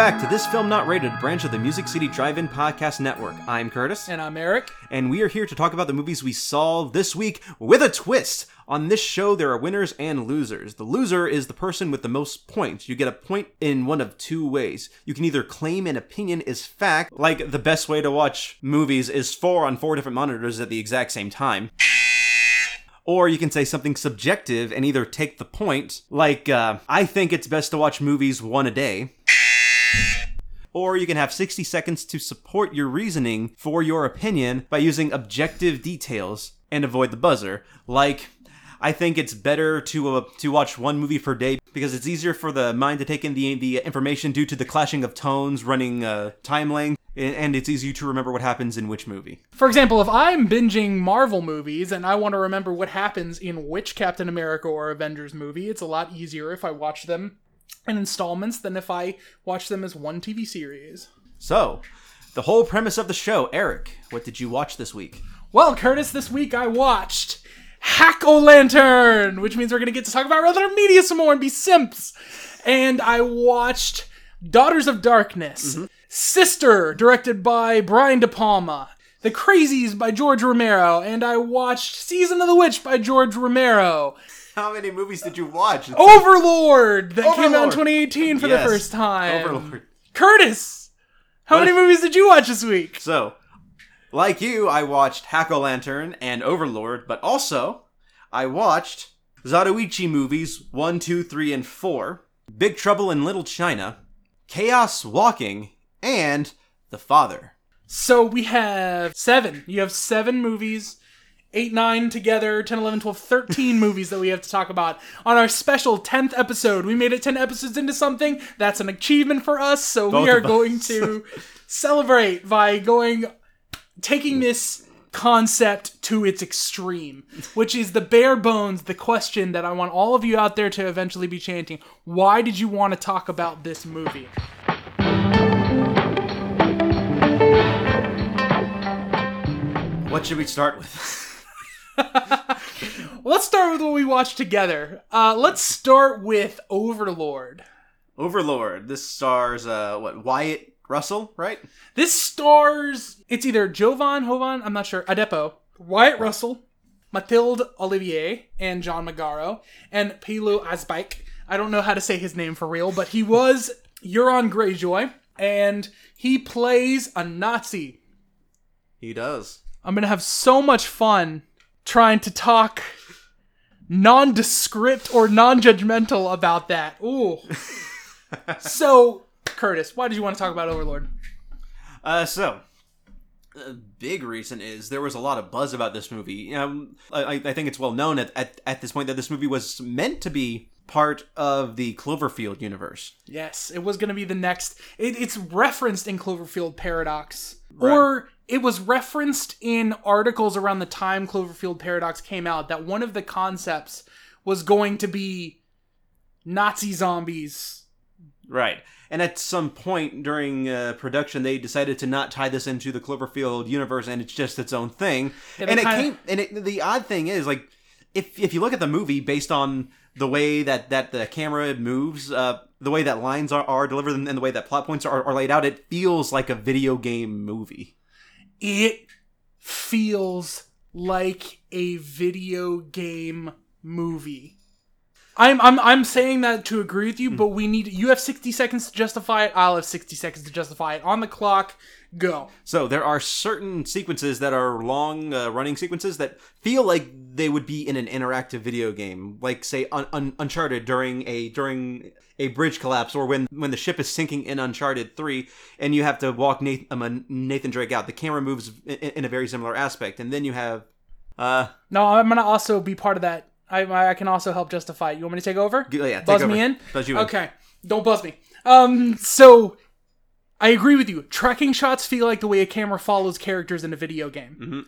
Welcome back to this Film Not Rated branch of the Music City Drive-In Podcast Network. I'm Curtis, And I'm Eric. and we are here to talk about the movies we saw this week with a twist. On this show, there are winners and losers. The loser is the person with the most points. You get a point in one of two ways. You can either claim an opinion is fact, like the best way to watch movies is four on four different monitors at the exact same time. Or you can say something subjective and either take the point, like, uh, I think it's best to watch movies one a day. Or you can have 60 seconds to support your reasoning for your opinion by using objective details and avoid the buzzer. Like, I think it's better to uh, to watch one movie per day because it's easier for the mind to take in the the information due to the clashing of tones, running uh, time length, and it's easier to remember what happens in which movie. For example, if I'm binging Marvel movies and I want to remember what happens in which Captain America or Avengers movie, it's a lot easier if I watch them in installments than if I watch them as one TV series. So, the whole premise of the show, Eric, what did you watch this week? Well, Curtis, this week I watched Hack O Lantern, which means we're going to get to talk about Red Letter Media some more and be simps. And I watched Daughters of Darkness, mm-hmm. Sister, directed by Brian De Palma, The Crazies by George Romero, and I watched Season of the Witch by George Romero, How many movies did you watch? Overlord, that came out in 2018 for Yes, the first time. Overlord. Curtis, how What? many movies did you watch this week? So, like you, I watched Hack O Lantern and Overlord, but also I watched Zatoichi movies 1, 2, 3, and 4, Big Trouble in Little China, Chaos Walking, and The Father. So we have seven. You have seven movies, eight, nine together, 10, 11, 12, 13 movies that we have to talk about on our special 10th episode. We made it 10 episodes into something. That's an achievement for us. So Both we are going to celebrate by going, taking this concept to its extreme, which is the bare bones, the question that I want all of you out there to eventually be chanting. Why did you want to talk about this movie? What should we start with? Let's start with what we watched together. Uh, let's start with Overlord. Overlord. This stars, uh, what, Wyatt Russell, right? This stars. It's either Jovan Hovan, I'm not sure, Adepo, Wyatt Russell, Mathilde Olivier, and John Magaro, and Pilo Asbike. I don't know how to say his name for real, but he was Euron Greyjoy, and he plays a Nazi. He does. I'm gonna have so much fun trying to talk nondescript or non-judgmental about that. Ooh. so, Curtis, why did you want to talk about Overlord? Uh, so, a big reason is there was a lot of buzz about this movie. Um, I, I think it's well known at, at, at this point that this movie was meant to be part of the Cloverfield universe. Yes, it was gonna be the next. It, it's referenced in Cloverfield Paradox, or it was referenced in articles around the time Cloverfield Paradox came out. That one of the concepts was going to be Nazi zombies Right. And at some point during uh, production, they decided to not tie this into the Cloverfield universe, and it's just its own thing. Yeah, and it came. And it, the odd thing is, like, if if you look at the movie based on the way that that the camera moves, uh, the way that lines are, are delivered, and the way that plot points are, are laid out, it feels like a video game movie. it feels like a video game movie. I'm I'm I'm saying that to agree with you, but we need you have 60 seconds to justify it. I'll have 60 seconds to justify it. On the clock, go. So there are certain sequences that are long uh, running sequences that feel like they would be in an interactive video game, like say Un- Un- Uncharted during a during a bridge collapse, or when when the ship is sinking in Uncharted Three, and you have to walk Nathan, um, Nathan Drake out. The camera moves in, in a very similar aspect, and then you have. Uh, No, I'm gonna also be part of that. I I can also help justify. You want me to take over? yeah, take buzz over. me in. Buzz you in. Okay, don't buzz me. Um, so I agree with you. Tracking shots feel like the way a camera follows characters in a video game. Mm-hmm.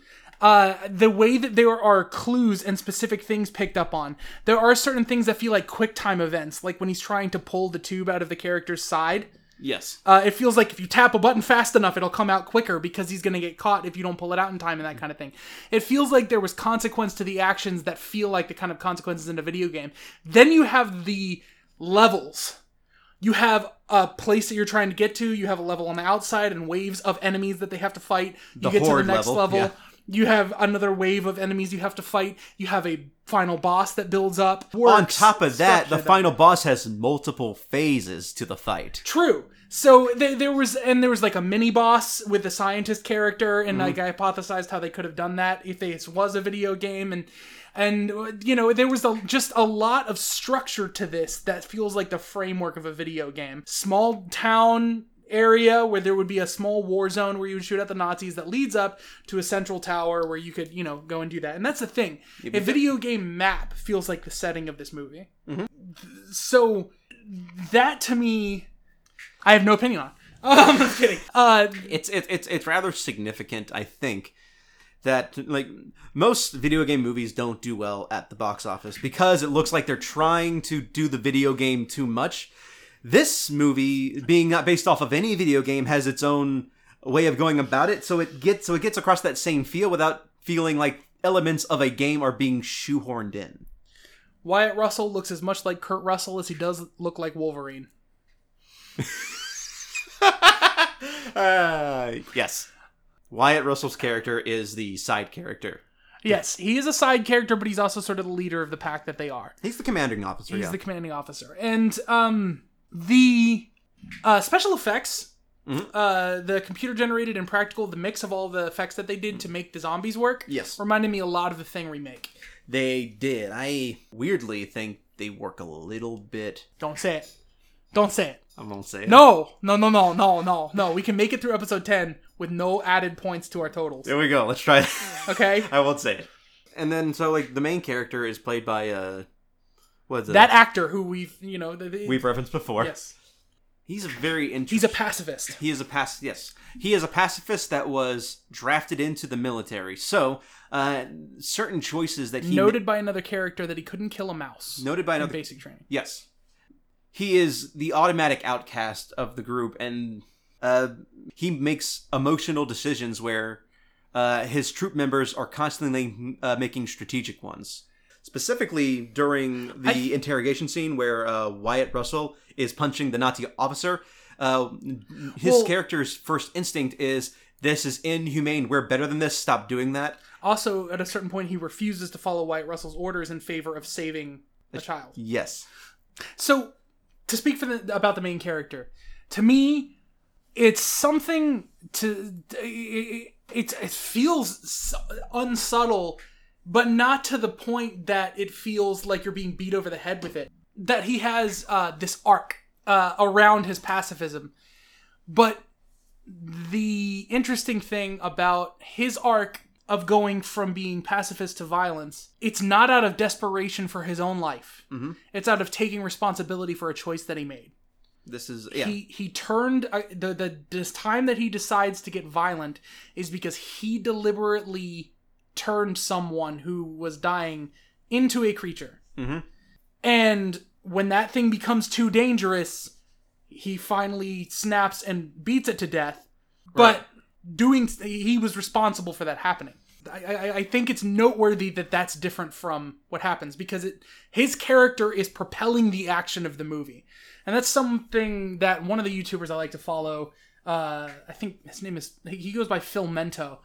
Uh, the way that there are clues and specific things picked up on. There are certain things that feel like quick time events, like when he's trying to pull the tube out of the character's side. Yes. Uh, it feels like if you tap a button fast enough, it'll come out quicker because he's going to get caught if you don't pull it out in time and that kind of thing. It feels like there was consequence to the actions that feel like the kind of consequences in a video game. Then you have the levels. You have a place that you're trying to get to. You have a level on the outside and waves of enemies that they have to fight. You The get to the next level, level. yeah. You have another wave of enemies you have to fight. You have a final boss that builds up. Works, On top of that, the final boss has multiple phases to the fight. True. So there, there was, and there was like a mini boss with the scientist character, and Mm-hmm. like I hypothesized how they could have done that if this was a video game, and and you know there was a, just a lot of structure to this that feels like the framework of a video game. Small town area where there would be a small war zone where you would shoot at the Nazis that leads up to a central tower where you could you know go and do that. And that's the thing, a video game map feels like the setting of this movie. So that to me, I have no opinion on. Um, I'm kidding. Uh, it's it's it's it's rather significant, I think, that like most video game movies don't do well at the box office because it looks like they're trying to do the video game too much. This movie, being not based off of any video game, has its own way of going about it, so it gets so it gets across that same feel without feeling like elements of a game are being shoehorned in. Wyatt Russell looks as much like Kurt Russell as he does look like Wolverine. Uh, yes. Wyatt Russell's character is the side character. Yes, he is a side character, but he's also sort of the leader of the pack that they are. He's the commanding officer. He's yeah. the commanding officer, and um, the uh, special effects, Mhm. uh, the computer generated and practical, the mix of all the effects that they did to make the zombies work, Yes. reminded me a lot of the Thing remake. They did. I weirdly think they work a little bit. Don't say it. Don't say it. I won't say it. No, no, no, no, no, no, no. We can make it through episode 10 with no added points to our totals. There we go. Let's try it. Okay? I won't say it. And then, so like the main character is played by uh, what's it? That actor who we've, you know, the, the- we've referenced before. yes. He's a very interesting. He's a pacifist. He is a pac. Yes, he is a pacifist that was drafted into the military. So, uh, certain choices that he Noted by another character that he couldn't kill a mouse. noted by in another basic training. Yes. He is the automatic outcast of the group, and uh, he makes emotional decisions where uh, his troop members are constantly uh, making strategic ones. Specifically, during the I- interrogation scene where uh, Wyatt Russell is punching the Nazi officer, uh, his Well- character's first instinct is, This is inhumane. We're better than this. Stop doing that. Also, at a certain point, he refuses to follow Wyatt Russell's orders in favor of saving a child. Yes. So, to speak for the, about the main character, to me, it's something to it, it, it feels unsubtle, but not to the point that it feels like you're being beat over the head with it. That he has uh, this arc uh, around his pacifism, but the interesting thing about his arc of going from being pacifist to violence, it's not out of desperation for his own life. Mhm. It's out of taking responsibility for a choice that he made. This is yeah. He he turned uh, the the this time that he decides to get violent is because he deliberately turned someone who was dying into a creature. Mhm. And when that thing becomes too dangerous, he finally snaps and beats it to death. But doing he was responsible for that happening. I, I, I think it's noteworthy that that's different from what happens because it his character is propelling the action of the movie, and that's something that one of the YouTubers I like to follow. Uh, I think his name is he goes by Filmento.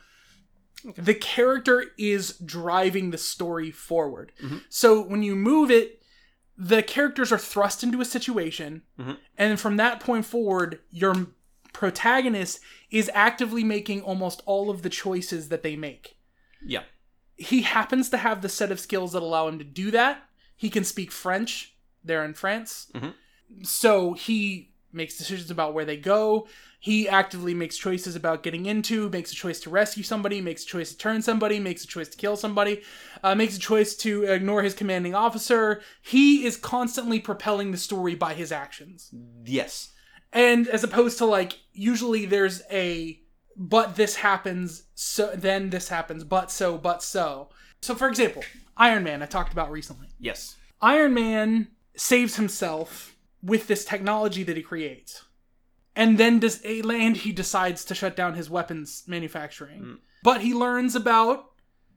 The character is driving the story forward. So when you move it, the characters are thrust into a situation, Mhm. and from that point forward, your protagonist is actively making almost all of the choices that they make. yeah. He happens to have the set of skills that allow him to do that. He can speak French. They're in France. Mhm. So he makes decisions about where they go. He actively makes choices about getting into, makes a choice to rescue somebody, makes a choice to turn somebody, makes a choice to kill somebody, uh, makes a choice to ignore his commanding officer. He is constantly propelling the story by his actions Yes. and as opposed to like usually there's a but this happens so then this happens but so but so so for example iron man i talked about recently Yes. iron man saves himself with this technology that he creates. And then does and he decides to shut down his weapons manufacturing. Mm. But he learns about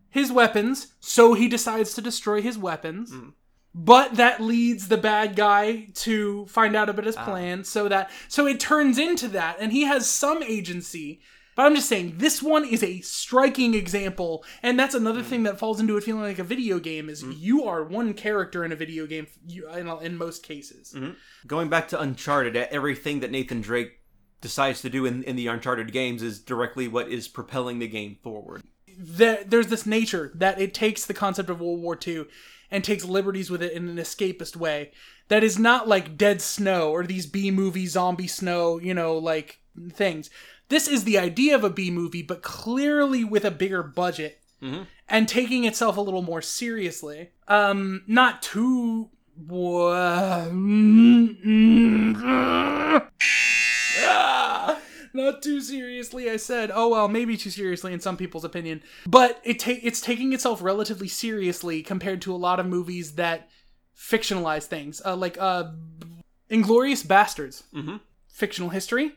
his weapons so he decides to destroy his weapons. Mm. But that leads the bad guy to find out about his ah. plan so that so it turns into that. And he has some agency but i'm just saying this one is a striking example and that's another thing that falls into it feeling like a video game is mm-hmm. you are one character in a video game you, in, in most cases mm-hmm. Going back to Uncharted, everything that Nathan Drake decides to do in, in the Uncharted games is directly what is propelling the game forward. there, there's this nature that it takes the concept of World War II and takes liberties with it in an escapist way that is not like Dead Snow or these B movie zombie snow, you know, like things. This is the idea of a B movie, but clearly with a bigger budget and taking itself a little more seriously. Um, not too. not too seriously i said oh well maybe too seriously in some people's opinion but it ta- it's taking itself relatively seriously compared to a lot of movies that fictionalize things uh, like uh Inglourious Basterds Mm-hmm. fictional history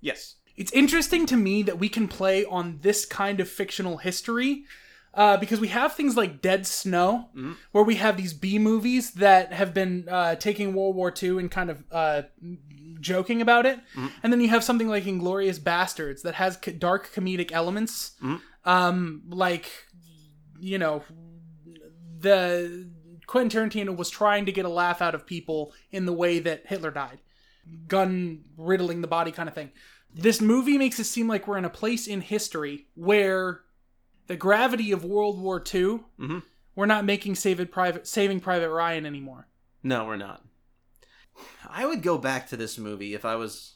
Yes. It's interesting to me that we can play on this kind of fictional history uh, because we have things like Dead Snow, where we have these B movies that have been uh, taking World War II and kind of uh, joking about it, and then you have something like Inglourious Basterds that has c- dark comedic elements, um, like you know the Quentin Tarantino was trying to get a laugh out of people in the way that Hitler died. Gun riddling the body kind of thing. This movie makes it seem like we're in a place in history where the gravity of World War II, Mhm. we're not making Saving Private Saving Private Ryan anymore. No, we're not. I would go back to this movie if I was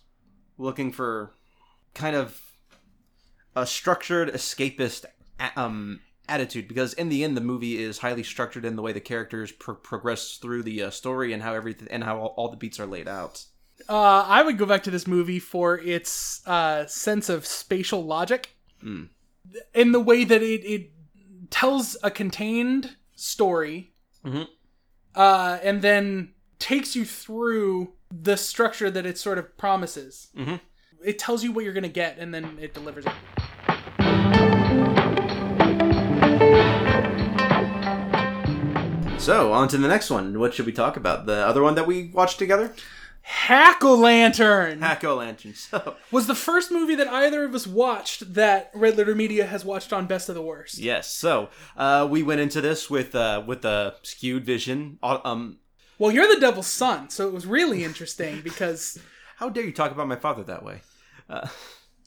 looking for kind of a structured escapist um attitude because in the end the movie is highly structured in the way the characters pro- progress through the uh, story and how everything and how all, all the beats are laid out. Uh, I would go back to this movie for its uh, sense of spatial logic, Mm. in the way that it, it tells a contained story, Mhm. uh, and then takes you through the structure that it sort of promises. Mhm. It tells you what you're gonna get, and then it delivers it. So, on to the next one. What should we talk about? The other one that we watched together? Hack o Lantern Hack O Lantern. So, was the first movie that either of us watched that Red Letter Media has watched on Best of the Worst. yes. So, uh, we went into this with uh, with a skewed vision. Uh, Um, Well, you're the devil's son, so it was really interesting because how dare you talk about my father that way?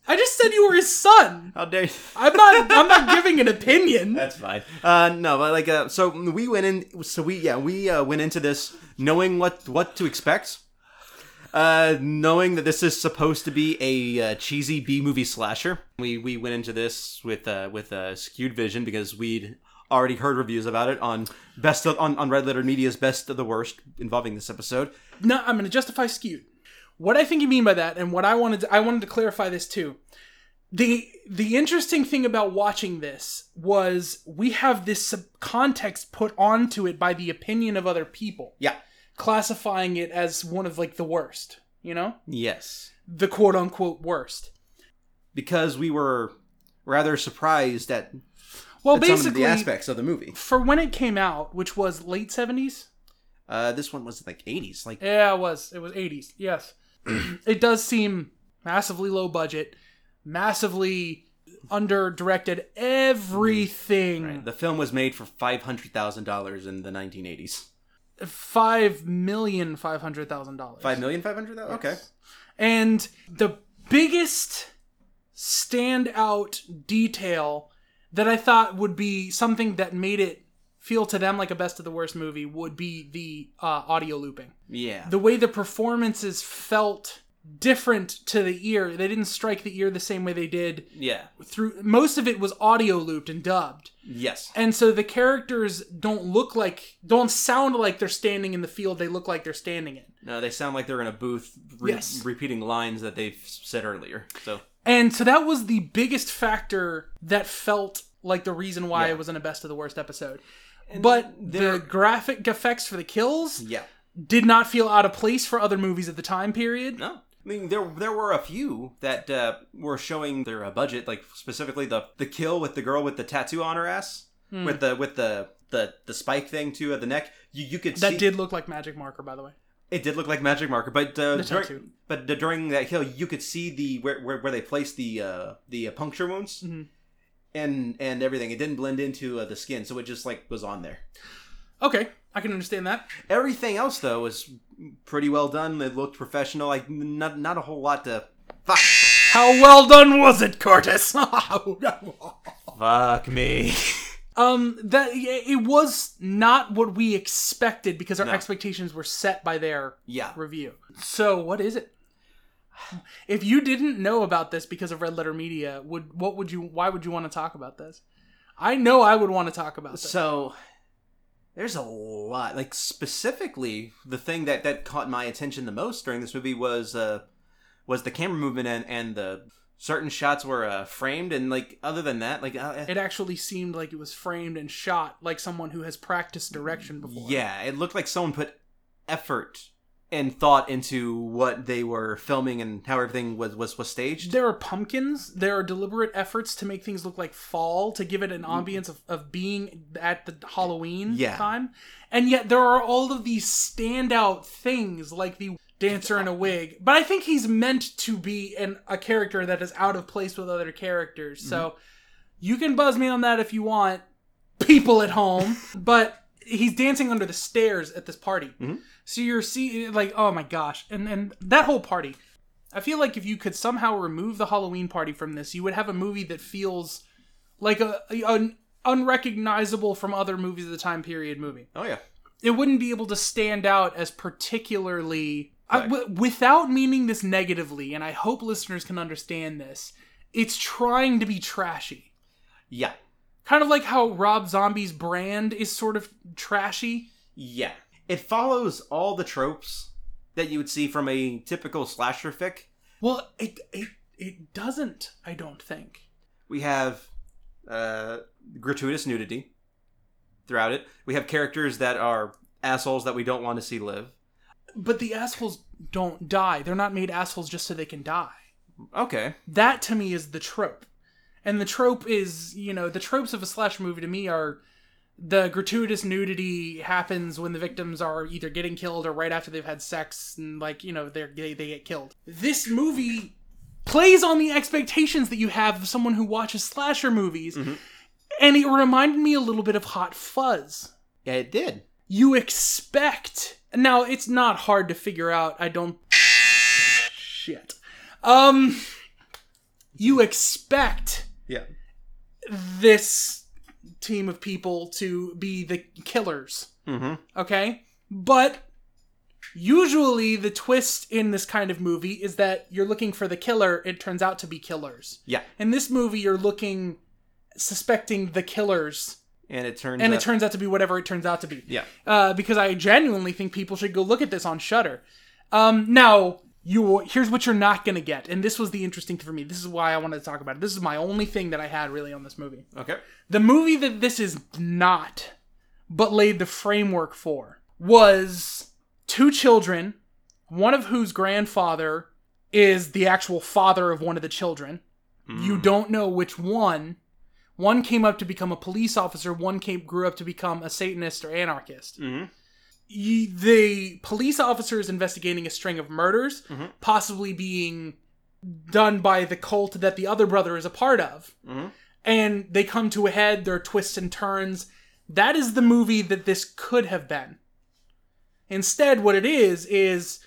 I just said you were his son. How dare you? I'm not. I'm not giving an opinion. That's fine. Uh, no, but like, uh, so we went in. So we, yeah, we uh, went into this knowing what what to expect. Uh, knowing that this is supposed to be a uh, cheesy B movie slasher, we we went into this with uh, with a skewed vision because we'd already heard reviews about it on best of, on on Red Letter Media's best of the worst involving this episode. No, I'm going to justify skewed. What I think you mean by that, and what I wanted, to, I wanted to clarify this too. the The interesting thing about watching this was we have this context put onto it by the opinion of other people, Yeah. Classifying it as one of like the worst. You know, Yes. the quote unquote worst. Because we were rather surprised at Well, some of basically, the aspects of the movie. for when it came out, which was late '70s. Uh, this one was like 80s, like Yeah, it was. It was 80s. Yes. it does seem massively low budget, massively under directed everything. The film was made for five hundred thousand dollars in the nineteen eighties. Five million five hundred thousand dollars. Five million five hundred thousand. Okay. And the biggest standout detail that I thought would be something that made it feel to them like a best of the worst movie would be the uh, audio looping. Yeah. the way the performances felt different to the ear. They didn't strike the ear the same way they did yeah. through most of it was audio looped and dubbed. Yes. And so the characters don't look like don't sound like they're standing in the field they look like they're standing in. No, they sound like they're in a booth re- Yes. repeating lines that they've said earlier. So And so that was the biggest factor that felt like the reason why Yeah. it wasn't a best of the worst episode. but there- the graphic effects for the kills yeah. did not feel out of place for other movies at the time period. No. I mean, there there were a few that uh, were showing their uh, budget, like specifically the the kill with the girl with the tattoo on her ass, with the with the the the spike thing too at the neck. You you could see That see did look like magic marker, by the way. it did look like magic marker, but uh, The during, but the, during that kill, you could see the where where, where they placed the uh, the uh, puncture wounds Mhm. and and everything. It didn't blend into uh, the skin, so it just like was on there. Okay, I can understand that. Everything else though was pretty well done. It looked professional. Like not not a whole lot to. Fuck. How well done was it, Curtis? Fuck me. um, that it was not what we expected because our No. expectations were set by their yeah. review. So, what is it? If you didn't know about this because of Red Letter Media, would what would you? Why would you want to talk about this? I know I would want to talk about this. So there's a lot. Like specifically, the thing that that caught my attention the most during this movie was uh was the camera movement and and the certain shots were uh, framed and like other than that, like uh, It actually seemed like it was framed and shot like someone who has practiced direction before. yeah, it looked like someone put effort and thought into what they were filming and how everything was was was staged. There are pumpkins. There are deliberate efforts to make things look like fall to give it an ambience of, of being at the Halloween Yeah. time. And yet there are all of these standout things like the dancer in a wig. But I think he's meant to be an, a character that is out of place with other characters. So mm-hmm. you can buzz me on that if you want, people at home. but he's dancing under the stairs at this party. Mhm. So you're see like oh my gosh. And and that whole party I feel like if you could somehow remove the Halloween party from this, you would have a movie that feels like a, a- an unrecognizable from other movies of the time period movie. Oh yeah. It wouldn't be able to stand out as particularly I- w- without meaning this negatively, and I hope listeners can understand this. It's trying to be trashy. Yeah. Kind of like how Rob Zombie's brand is sort of trashy. Yeah. It follows all the tropes that you would see from a typical slasher fic. Well, it it it doesn't, I don't think. We have uh, gratuitous nudity throughout it. We have characters that are assholes that we don't want to see live. But the assholes don't die. They're not made assholes just so they can die. Okay. That to me is the trope. And the trope is, you know, the tropes of a slasher movie to me are the gratuitous nudity happens when the victims are either getting killed or right after they've had sex and like, you know, they're, they they get killed. This movie plays on the expectations that you have of someone who watches slasher movies. And it reminded me a little bit of Hot Fuzz Yeah, it did. you expect now it's not hard to figure out i don't shit um you expect. This team of people to be the killers Mm-hmm. okay but usually the twist in this kind of movie is that you're looking for the killer it turns out to be killers Yeah. in this movie you're looking suspecting the killers And it turns and out, it turns out to be whatever it turns out to be Yeah. uh, because I genuinely think people should go look at this on Shudder. Um, now, you here's what you're not gonna get, and this was the interesting thing for me. This is why I wanted to talk about it. This is my only thing that I had really on this movie. Okay. The movie that this is not, but laid the framework for, was two children, one of whose grandfather is the actual father of one of the children. You don't know which one. One came up to become a police officer. One came grew up to become a Satanist or anarchist. Mhm. The police officer is investigating a string of murders, Mhm. possibly being done by the cult that the other brother is a part of. Mhm. And they come to a head. There are twists and turns. That is the movie that this could have been. Instead, what it is is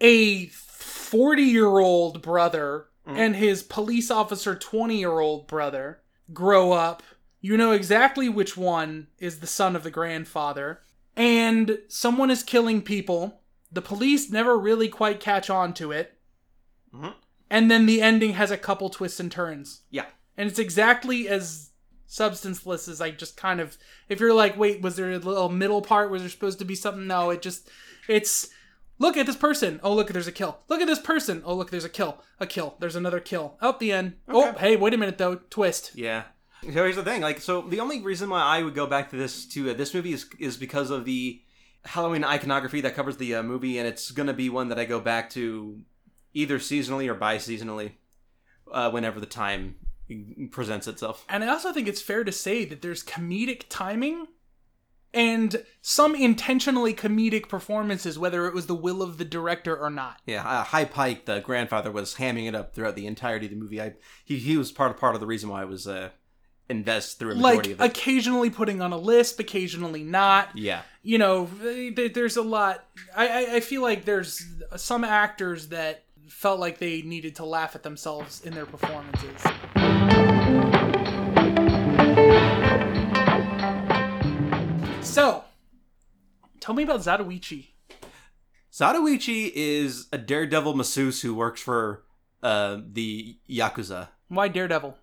a 40 year old brother and his police officer 20 year old brother grow up. You know exactly which one is the son of the grandfather. And someone is killing people. The police never really quite catch on to it. Mhm. And then the ending has a couple twists and turns. Yeah. And it's exactly as substanceless as I just kind of. If you're like, wait, was there a little middle part? Was there supposed to be something? No, it just. It's. Look at this person. Oh, look, there's a kill. Look at this person. Oh, look, there's a kill. A kill. There's another kill. Up the end. Oh, hey, wait a minute though. Twist. Yeah. So here's the thing, like, so the only reason why I would go back to this to uh, this movie is is because of the Halloween iconography that covers the uh, movie, and it's gonna be one that I go back to either seasonally or bi-seasonally, uh, whenever the time presents itself. And I also think it's fair to say that there's comedic timing and some intentionally comedic performances, whether it was the will of the director or not. Yeah, uh, Hy Pyke, the grandfather, was hamming it up throughout the entirety of the movie. I he, he was part part of the reason why I was uh, invest through a majority Like of it. occasionally putting on a lisp, occasionally not. yeah, You know, there's a lot. I, I I feel like there's some actors that felt like they needed to laugh at themselves in their performances. So, tell me about Zatoichi. Zatoichi is a daredevil masseuse who works for uh, the yakuza. Why Daredevil?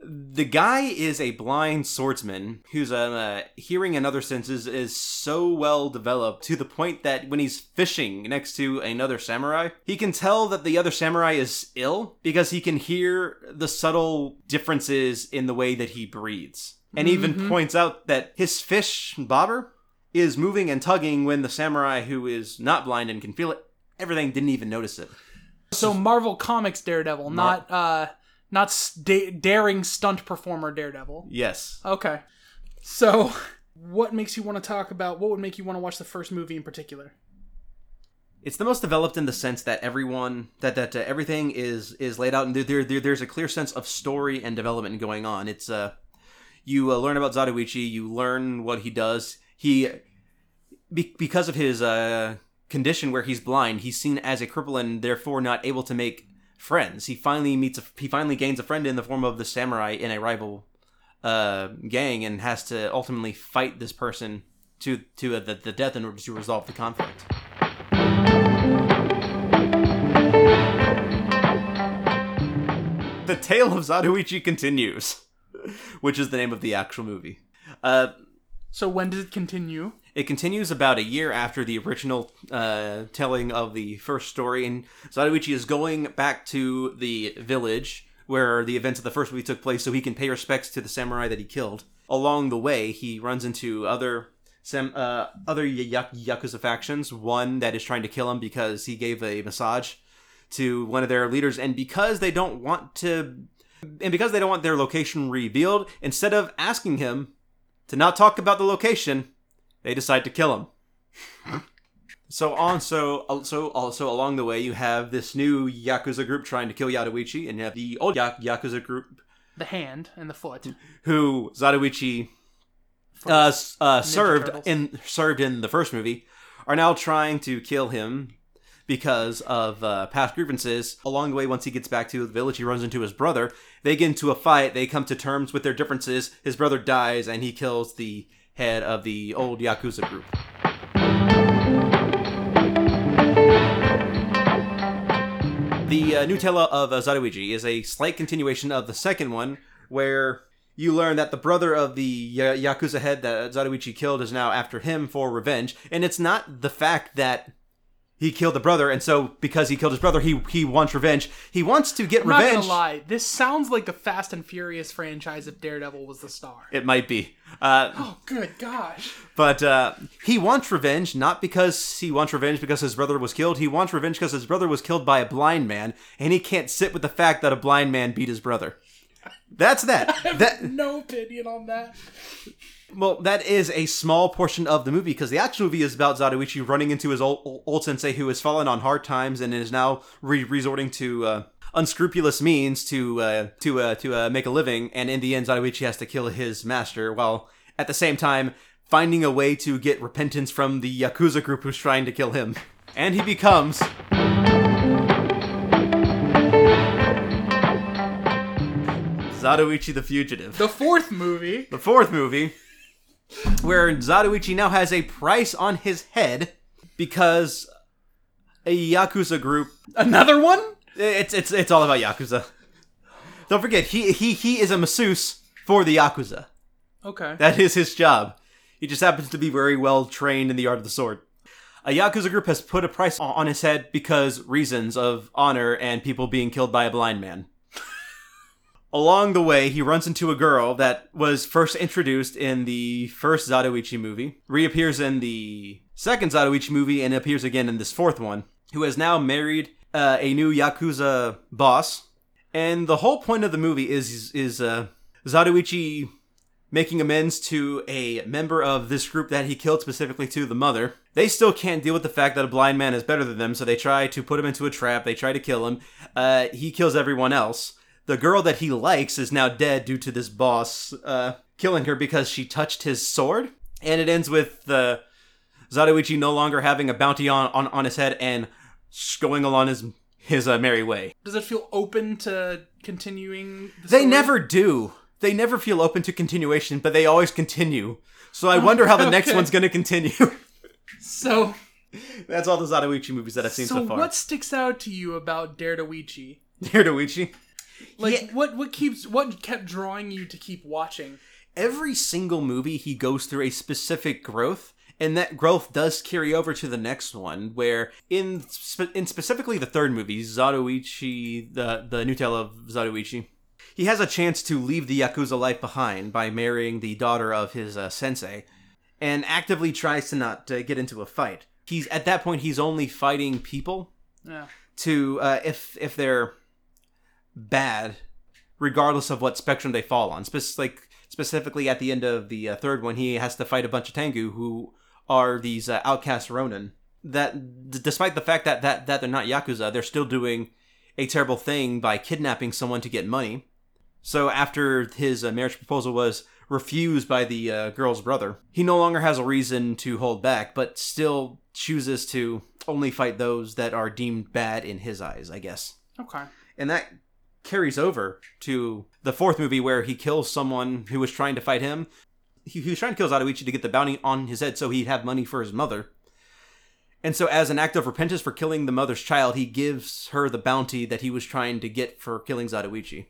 The guy is a blind swordsman whose uh, hearing and other senses is so well developed to the point that when he's fishing next to another samurai, he can tell that the other samurai is ill because he can hear the subtle differences in the way that he breathes. And even points out that his fish bobber is moving and tugging when the samurai who is not blind and can feel it, everything didn't even notice it. So Marvel Comics Daredevil, not uh, not da- daring stunt performer Daredevil. Yes. Okay. So, what makes you want to talk about? What would make you want to watch the first movie in particular? it's the most developed in the sense that everyone that that uh, everything is is laid out and there, there there's a clear sense of story and development going on it's uh you uh, learn about Zatoichi you learn what he does he be, because of his uh condition where he's blind he's seen as a cripple and therefore not able to make friends he finally meets a he finally gains a friend in the form of the samurai in a rival uh gang and has to ultimately fight this person to to uh, the, the death in order to resolve the conflict The Tale of Zatoichi continues, which is the name of the actual movie. Uh, So when does it continue? It continues about a year after the original uh, telling of the first story, and Zatoichi is going back to the village where the events of the first movie took place so he can pay respects to the samurai that he killed. Along the way, he runs into other uh, other y- Yakuza factions, one that is trying to kill him because he gave a massage to one of their leaders, and because they don't want to, and because they don't want their location revealed, instead of asking him to not talk about the location, they decide to kill him. so on, so also also along the way, you have this new yakuza group trying to kill Zatoichi, and you have the old ya- yakuza group The hand and the foot. who Zatoichi uh, uh, served Turtles. in served in the first movie, are now trying to kill him because of uh, past grievances. Along the way, once he gets back to the village, he runs into his brother. They get into a fight. They come to terms with their differences. His brother dies, and he kills the head of the old yakuza group. The uh, new tale of uh, is a slight continuation of the second one, where you learn that the brother of the Yakuza head that Zatoichi killed is now after him for revenge. And it's not the fact that he killed the brother, and so because he killed his brother, he he wants revenge. He wants to get I'm not revenge. gonna lie. This sounds like the Fast and Furious franchise if Daredevil was the star. It might be. Uh, Oh, good gosh. But uh, he wants revenge, not because he wants revenge because his brother was killed. He wants revenge because his brother was killed by a blind man, and he can't sit with the fact that a blind man beat his brother. That's that. that No opinion on that. Well, that is a small portion of the movie because the actual movie is about Zatoichi running into his old, old sensei who has fallen on hard times and is now re- resorting to uh, unscrupulous means to uh, to uh, to uh, make a living. And in the end, Zatoichi has to kill his master while at the same time finding a way to get repentance from the yakuza group who's trying to kill him. And he becomes Zatoichi the Fugitive The fourth movie. the fourth movie, where Zatoichi now has a price on his head because a yakuza group. Another one? It's it's it's all about yakuza. Don't forget, he he he is a masseuse for the yakuza. Okay. That is his job. He just happens to be very well trained in the art of the sword. A yakuza group has put a price on his head because reasons of honor and people being killed by a blind man. Along the way, he runs into a girl that was first introduced in the first Zatoichi movie, reappears in the second Zatoichi movie, and appears again in this fourth one, who has now married uh, a new Yakuza boss. And the whole point of the movie is is uh, Zatoichi making amends to a member of this group that he killed, specifically to the mother. They still can't deal with the fact that a blind man is better than them, so they try to put him into a trap. They try to kill him. Uh, he kills everyone else. The girl that he likes is now dead due to this boss uh, killing her because she touched his sword. And it ends with the Zatoichi no longer having a bounty on, on, on his head and going along his his uh, merry way. Does it feel open to continuing? The They never do. They never feel open to continuation, but they always continue. So I wonder how the next one's going to continue. So, That's all the Zatoichi movies that I've seen so, so far. what sticks out to you about Daredevil? Daredevil? Like, Yeah. what what keeps what kept drawing you to keep watching? Every single movie, he goes through a specific growth, and that growth does carry over to the next one. Where in spe- in specifically the third movie, Zatoichi, the the new tale of Zatoichi, he has a chance to leave the yakuza life behind by marrying the daughter of his uh, sensei, and actively tries to not uh, get into a fight. He's at that point he's only fighting people Yeah. to uh, if if they're bad, regardless of what spectrum they fall on. Spec- like specifically at the end of the uh, third one, he has to fight a bunch of Tengu who are these uh, outcast Ronin. That d- despite the fact that, that that they're not yakuza, they're still doing a terrible thing by kidnapping someone to get money. So after his uh, marriage proposal was refused by the uh, girl's brother, he no longer has a reason to hold back, but still chooses to only fight those that are deemed bad in his eyes, I guess. Okay. And that carries over to the fourth movie where he kills someone who was trying to fight him. He, he was trying to kill Zatoichi to get the bounty on his head so he'd have money for his mother. And so, as an act of repentance for killing the mother's child, he gives her the bounty that he was trying to get for killing Zatoichi.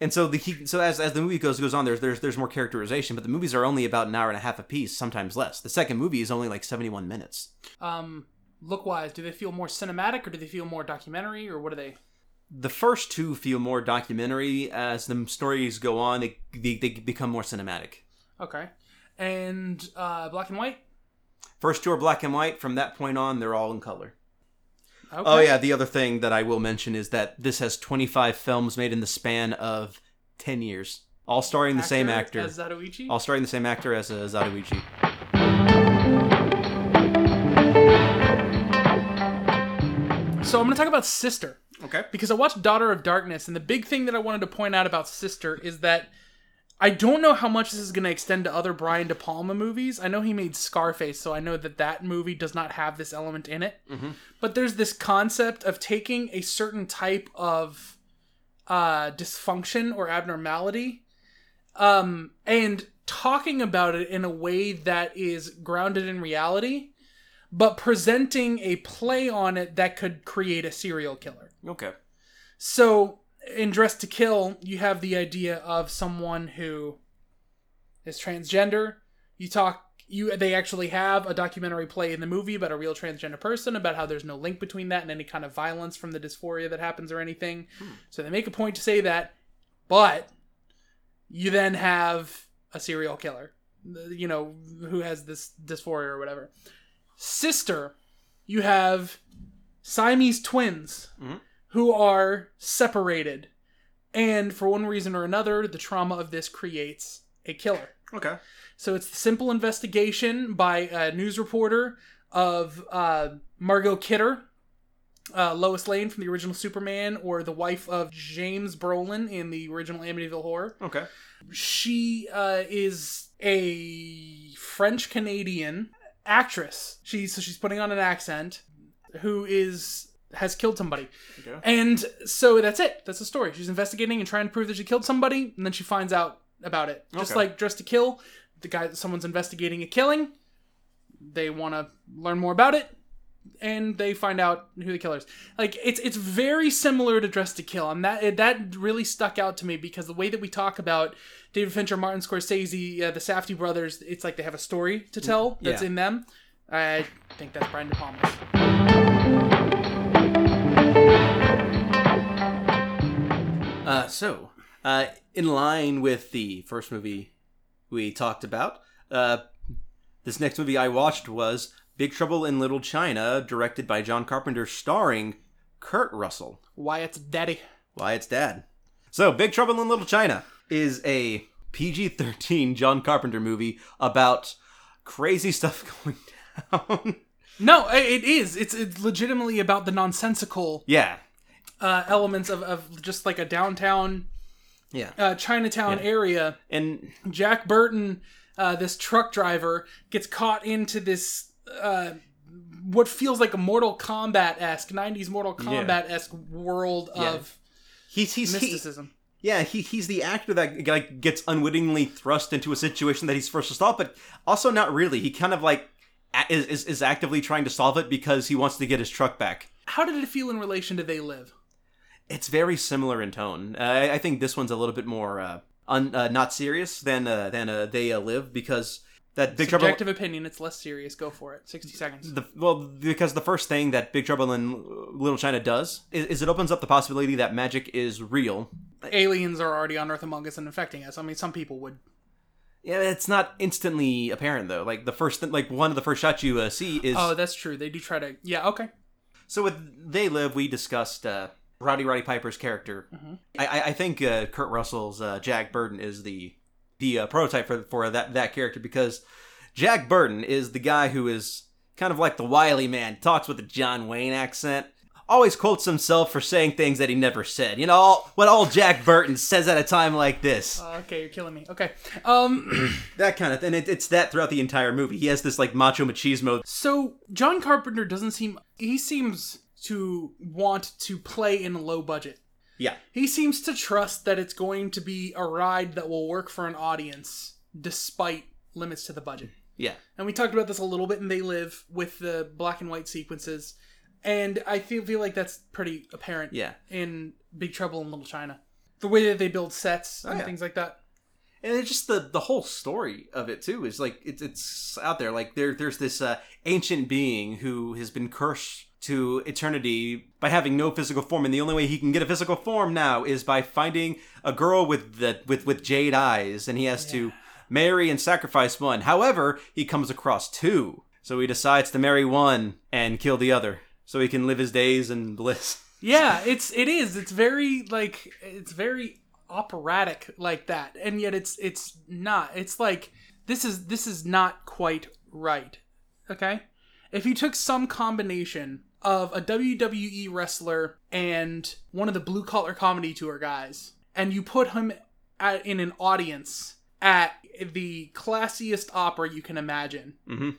And so, the he, so as, as the movie goes goes on, there's there's there's more characterization, but the movies are only about an hour and a half apiece, sometimes less. The second movie is only like 71 minutes. Um, look wise, do they feel more cinematic or do they feel more documentary or what are they? The first two feel more documentary as the stories go on they, they, they become more cinematic Okay. And uh, black and white. first two are black and white from that point on they're all in color Okay. oh yeah the other thing that i will mention is that this has 25 films made in the span of 10 years all starring the same actor as Zatoichi. all starring the same actor as uh, zatoichi So I'm going to talk about Sister. Okay because I watched Daughter of Darkness, and the big thing that I wanted to point out about Sister is that I don't know how much this is going to extend to other Brian De Palma movies. I know he made Scarface, so I know that that movie does not have this element in it. But there's this concept of taking a certain type of uh, dysfunction or abnormality um, and talking about it in a way that is grounded in reality, but presenting a play on it that could create a serial killer. okay So in Dressed to Kill, you have the idea of someone who is transgender. You talk you they actually have a documentary play in the movie about a real transgender person about how there's no link between that and any kind of violence from the dysphoria that happens or anything. Hmm. So they make a point to say that, but you then have a serial killer, you know, who has this dysphoria or whatever. Sister, you have Siamese twins who are separated. And for one reason or another, the trauma of this creates a killer. okay So it's the simple investigation by a news reporter of uh, Margot Kidder, uh, Lois Lane from the original Superman, or the wife of James Brolin in the original Amityville Horror. okay She uh, is a French Canadian actress. She's so she's putting on an accent who is has killed somebody. Okay. And so that's it. That's the story. She's investigating and trying to prove that she killed somebody, and then she finds out about it. Just Okay. like Dressed to Kill, the guy someone's investigating a killing. They want to learn more about it, and they find out who the killer is. Like it's it's very similar to Dressed to Kill, and that that really stuck out to me because the way that we talk about David Fincher, Martin Scorsese, uh, the Safdie brothers, it's like they have a story to tell that's Yeah. in them. I think that's Brian De Palma. Uh, so, uh, in line with the first movie we talked about, uh, this next movie I watched was Big Trouble in Little China, directed by John Carpenter, starring Kurt Russell, Wyatt's daddy. Wyatt's dad. So, Big Trouble in Little China is a PG 13 John Carpenter movie about crazy stuff going down. No, it is. It's it's legitimately about the nonsensical yeah. uh, elements of, of just like a downtown Yeah. uh, Chinatown area. And Jack Burton, uh, this truck driver, gets caught into this uh, what feels like a Mortal Kombat esque, 90s Mortal Kombat esque world of he's he's he, mysticism. yeah, he he's the actor that like gets unwittingly thrust into a situation that he's forced to solve, but also not really. He kind of like is is, is actively trying to solve it because he wants to get his truck back. How did it feel in relation to They Live? It's very similar in tone. Uh, I, I think this one's a little bit more uh, un, uh, not serious than uh, than uh, They uh, Live because that Big Trouble. Subjective opinion, it's less serious. Go for it. 60 seconds. The, well, because the first thing that Big Trouble in Little China does is, is it opens up the possibility that magic is real. Aliens are already on Earth among us and infecting us. I mean, some people would. Yeah, it's not instantly apparent though. Like the first, th- like one of the first shots you uh, see is. Oh, that's true. They do try to. Yeah, okay. So with They Live, we discussed uh, Roddy Roddy Piper's character. Mm-hmm. I, I, I think uh, Kurt Russell's uh, Jack Burton is the the uh, prototype for for that that character because Jack Burton is the guy who is kind of like the wily man, talks with a John Wayne accent. Always quotes himself for saying things that he never said. You know, all, what all Jack Burton says at a time like this. Uh, okay, you're killing me. Okay. Um. that kind of thing. It, it's that throughout the entire movie. He has this like macho machismo. So John Carpenter doesn't seem. He seems to want to play in a low budget. Yeah. He seems to trust that it's going to be a ride that will work for an audience despite limits to the budget. Yeah. And we talked about this a little bit in They Live with the black and white sequences. And I feel feel like that's pretty apparent Yeah. in Big Trouble in Little China. The way that they build sets and yeah. things like that. and it's just the the whole story of it too is like it's it's out there like there there's this uh, ancient being who has been cursed to eternity by having no physical form and the only way he can get a physical form now is by finding a girl with the with with jade eyes and he has to marry and sacrifice one however he comes across two so he decides to marry one and kill the other so he can live his days in bliss Yeah, it's it is. It's very like it's very operatic like that. And yet it's it's not. It's like this is this is not quite right. Okay? If you took some combination of a WWE wrestler and one of the blue collar comedy tour guys and you put him at, in an audience at the classiest opera you can imagine Mhm.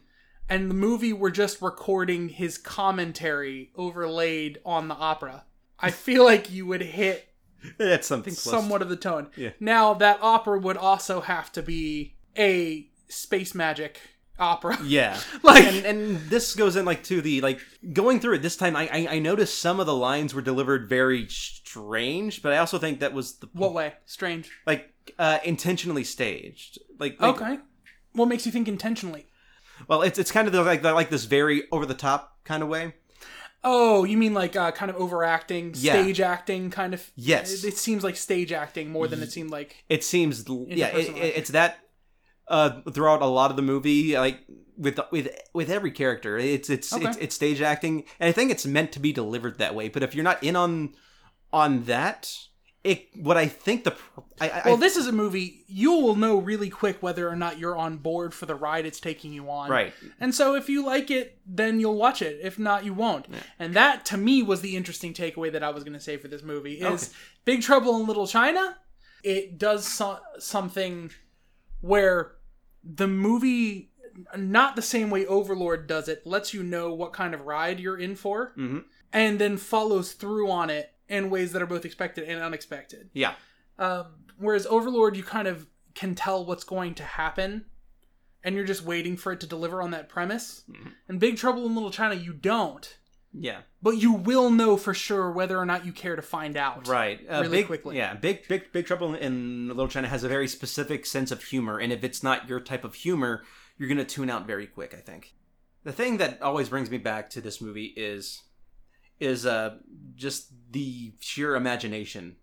and the movie were just recording his commentary overlaid on the opera, I feel like you would hit that's something close. somewhat of the tone. Yeah. Now that opera would also have to be a space magic opera. yeah Like and, and this goes in like to the like going through it this time I, I i noticed some of the lines were delivered very strange but i also think that was the what way? Strange. like uh intentionally staged like, like Okay. What makes you think intentionally? well it's it's kind of the, like the, like this very over the top kind of way Oh, you mean like uh, kind of overacting, Yeah. stage acting, kind of? Yes. It, it seems like stage acting more than it seemed like. it seems yeah it, it's that uh throughout a lot of the movie like with with with every character it's it's Okay. it's, it's stage acting and i think it's meant to be delivered that way but if you're not in on on that it what i think the i, I Well, this is a movie you will know really quick whether or not you're on board for the ride it's taking you on. right And so if you like it, then you'll watch it. If not, you won't. And that to me was the interesting takeaway that I was going to say for this movie is Okay. Big Trouble in Little China. It does so- something where the movie not the same way Overlord does it, lets you know what kind of ride you're in for hmm and then follows through on it in ways that are both expected and unexpected. yeah Um, whereas Overlord, you kind of can tell what's going to happen, and you're just waiting for it to deliver on that premise. And Big Trouble in Little China, you don't, yeah but you will know for sure whether or not you care to find out. right uh, Really big, quickly. yeah big big big trouble in little china has a very specific sense of humor and if it's not your type of humor you're gonna tune out very quick i think the thing that always brings me back to this movie is is uh just the sheer imagination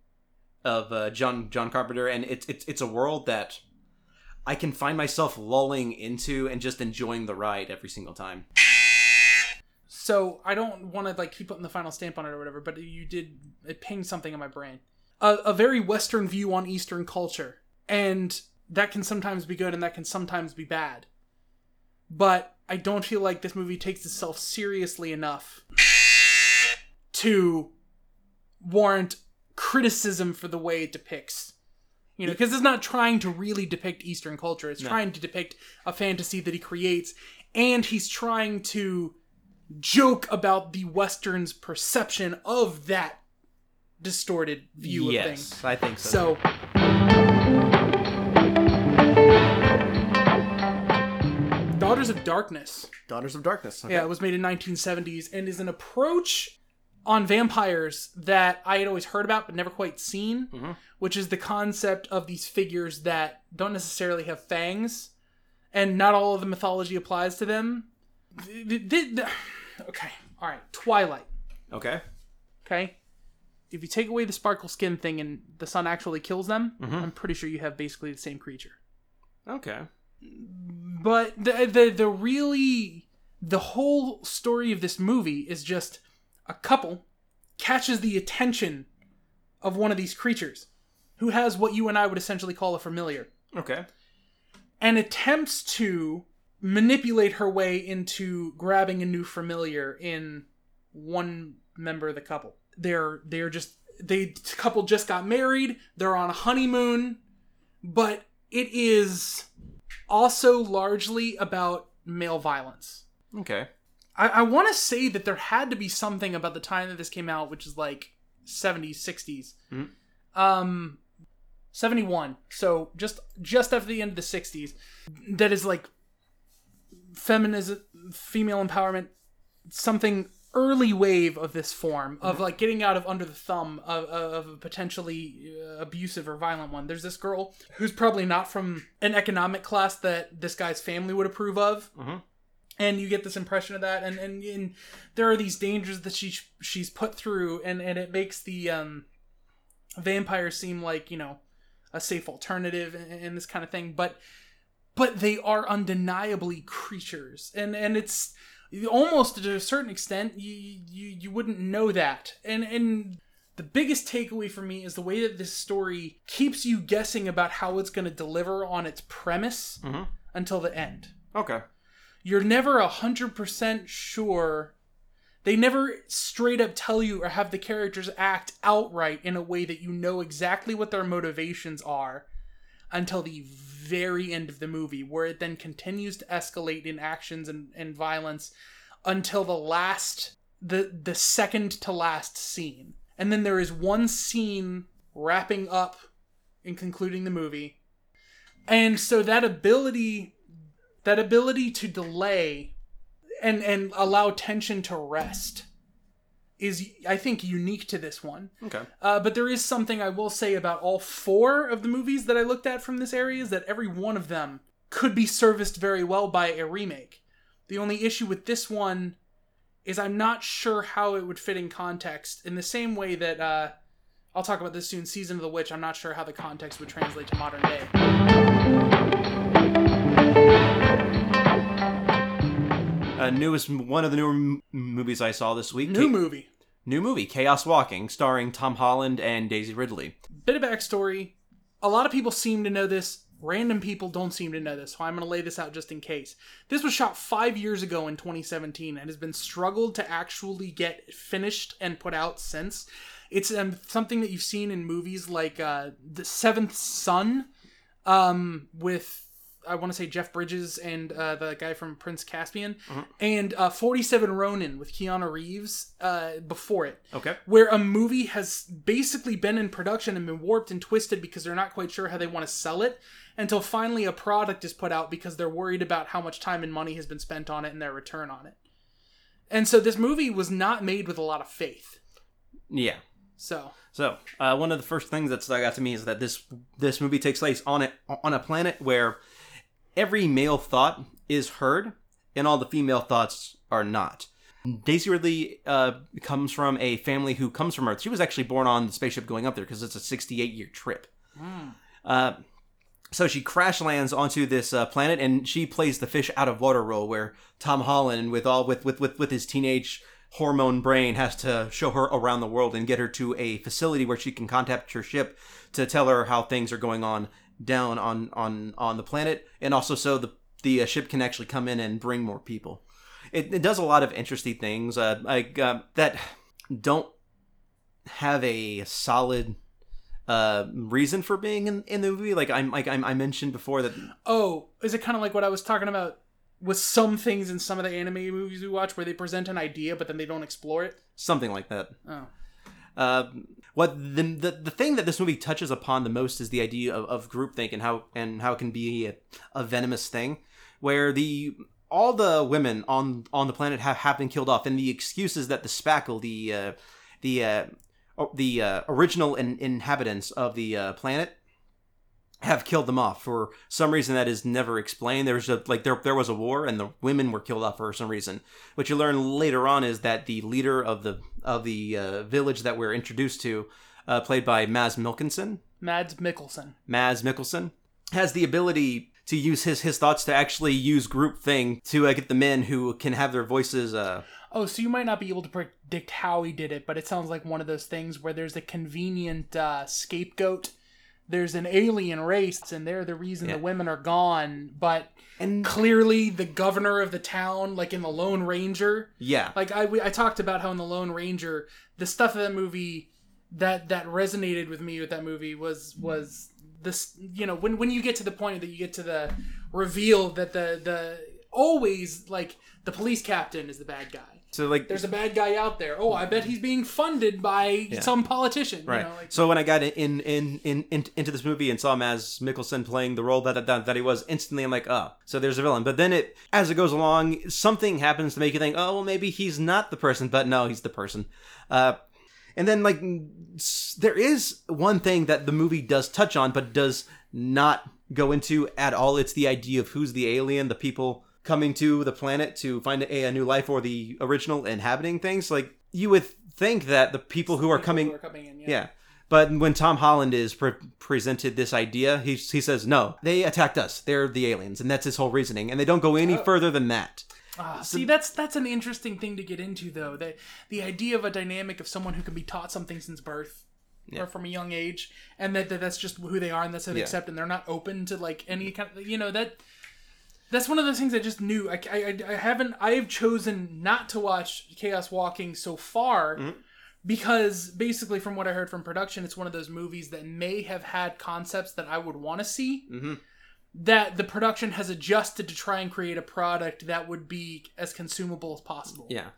of uh, john john carpenter and it's it's it's a world that i can find myself lulling into and just enjoying the ride every single time So I don't want to like keep putting the final stamp on it or whatever, but you did it pinged something in my brain. A, a very Western view on Eastern culture, and that can sometimes be good and that can sometimes be bad. But I don't feel like this movie takes itself seriously enough to warrant criticism for the way it depicts. You know, because it's not trying to really depict Eastern culture. It's trying to depict a fantasy that he creates, and he's trying to joke about the Western's perception of that distorted view of things. yes, I think so. So, Daughters of Darkness. Daughters of Darkness. Okay. Yeah, it was made in 1970s and is an approach on vampires that I had always heard about but never quite seen, Mhm. which is the concept of these figures that don't necessarily have fangs, and not all of the mythology applies to them. Th- th- th- th- Okay, all right. Twilight. Okay. Okay. If you take away the sparkle skin thing and the sun actually kills them, Mhm. I'm pretty sure you have basically the same creature. Okay. But the the the really the whole story of this movie is just a couple catches the attention of one of these creatures who has what you and I would essentially call a familiar Okay. and attempts to manipulate her way into grabbing a new familiar in one member of the couple. They're they're just they couple just got married, they're on a honeymoon, but it is also largely about male violence. Okay. I, I want to say that there had to be something about the time that this came out, which is like 70s, 60s. Mhm. Um, 71. So just just after the end of the 60s, that is like feminism, female empowerment, something early wave of this form of like getting out of under the thumb of, of a potentially uh, abusive or violent one. There's this girl who's probably not from an economic class that this guy's family would approve of. Mhm. and you get this impression of that. And, and and there are these dangers that she she's put through. And and it makes the um vampires seem like you know a safe alternative and, and this kind of thing. But but they are undeniably creatures and and it's almost to a certain extent you you you wouldn't know that and and the biggest takeaway for me is the way that this story keeps you guessing about how it's going to deliver on its premise Mhm. until the end Okay. you're never a hundred percent sure. They never straight up tell you or have the characters act outright in a way that you know exactly what their motivations are until the very end of the movie, where it then continues to escalate in actions and, and violence until the last the the second to last scene. And then there is one scene wrapping up and concluding the movie. And so that ability that ability to delay and and allow tension to rest is i think unique to this one. Okay. uh, but there is something i will say about all four of the movies that i looked at from this area is that every one of them could be serviced very well by a remake. The only issue with this one is i'm not sure how it would fit in context in the same way that uh, i'll talk about this soon season of the witch. I'm not sure how the context would translate to modern day Uh, newest one of the newer m- movies I saw this week. new Ca- movie new movie, Chaos Walking, starring Tom Holland and Daisy Ridley. bit of backstory. A lot of people seem to know this. Random people don't seem to know this, so I'm going to lay this out just in case. This was shot five years ago in 2017 and has been struggled to actually get finished and put out since. It's um, something that you've seen in movies like uh, The Seventh Son, um, with I want to say Jeff Bridges and uh, the guy from Prince Caspian, and uh, 47 Ronin with Keanu Reeves uh, before it Okay. where a movie has basically been in production and been warped and twisted because they're not quite sure how they want to sell it until finally a product is put out because they're worried about how much time and money has been spent on it and their return on it. And so this movie was not made with a lot of faith. Yeah. So, So, uh, one of the first things that stuck out to me is that this this movie takes place on a on a planet where every male thought is heard and all the female thoughts are not. Daisy Ridley uh, comes from a family who comes from Earth. She was actually born on the spaceship going up there because it's a 68 year trip. Uh, so she crash lands onto this uh, planet and she plays the fish out of water role where Tom Holland with all with, with with with his teenage hormone brain has to show her around the world and get her to a facility where she can contact her ship to tell her how things are going on down on on on the planet, and also so the the uh, ship can actually come in and bring more people. It, it does a lot of interesting things uh, like uh, that don't have a solid uh, reason for being in, in the movie. Like I'm like I'm, I mentioned before that Oh, is it kind of like what I was talking about with some things in some of the anime movies we watch where they present an idea but then they don't explore it? something like that. Oh. Uh, what the, the the thing that this movie touches upon the most is the idea of, of groupthink and how and how it can be a, a venomous thing, where the all the women on on the planet have, have been killed off, and the excuse is that the spackle, the uh, the uh, the uh, original in, inhabitants of the uh, planet have killed them off for some reason that is never explained. There's a like there there was a war and the women were killed off for some reason. What you learn later on is that the leader of the of the uh, village that we're introduced to, uh, played by Maz Milkinson, Mads Mikkelsen. Maz Mikkelsen, has the ability to use his his thoughts to actually use groupthink to uh, get the men who can have their voices. Uh, Oh, so you might not be able to predict how he did it, but it sounds like one of those things where there's a convenient uh, scapegoat. There's an alien race, and they're the reason Yeah. the women are gone. But and clearly, the governor of the town, like in the Lone Ranger, yeah, like I, we- I talked about how in the Lone Ranger, the stuff of that movie that that resonated with me with that movie was was this you know when when you get to the point that you get to the reveal that the the always like the police captain is the bad guy. So like There's a bad guy out there. Oh, I bet he's being funded by some politician. Right. You know, like, so when I got in, in in in into this movie and saw Maz Mikkelsen playing the role that, that that he was, instantly I'm like, oh, so there's a villain. But then it, as it goes along, something happens to make you think, oh, well, maybe he's not the person, but no, he's the person. Uh, and then like there is one thing that the movie does touch on, but does not go into at all. It's the idea of who's the alien, the people coming to the planet to find a, a new life, or the original inhabiting things. Like you would think that the people who are people coming who are coming in. Yeah. yeah. But when Tom Holland is pre- presented this idea, he, he says, no, they attacked us. They're the aliens. And that's his whole reasoning. And they don't go any Oh. further than that. Ah, see, that's that's an interesting thing to get into, though. The the idea of a dynamic of someone who can be taught something since birth. Or from a young age, and that, that that's just who they are, and that's how they Yeah. accept, and they're not open to like any kind of, you know, that that's one of those things I just knew. I, I, I haven't, I have chosen not to watch Chaos Walking so far Mm-hmm. because basically, from what I heard from production, it's one of those movies that may have had concepts that I would want to see. Mm-hmm. That the production has adjusted to try and create a product that would be as consumable as possible. Yeah.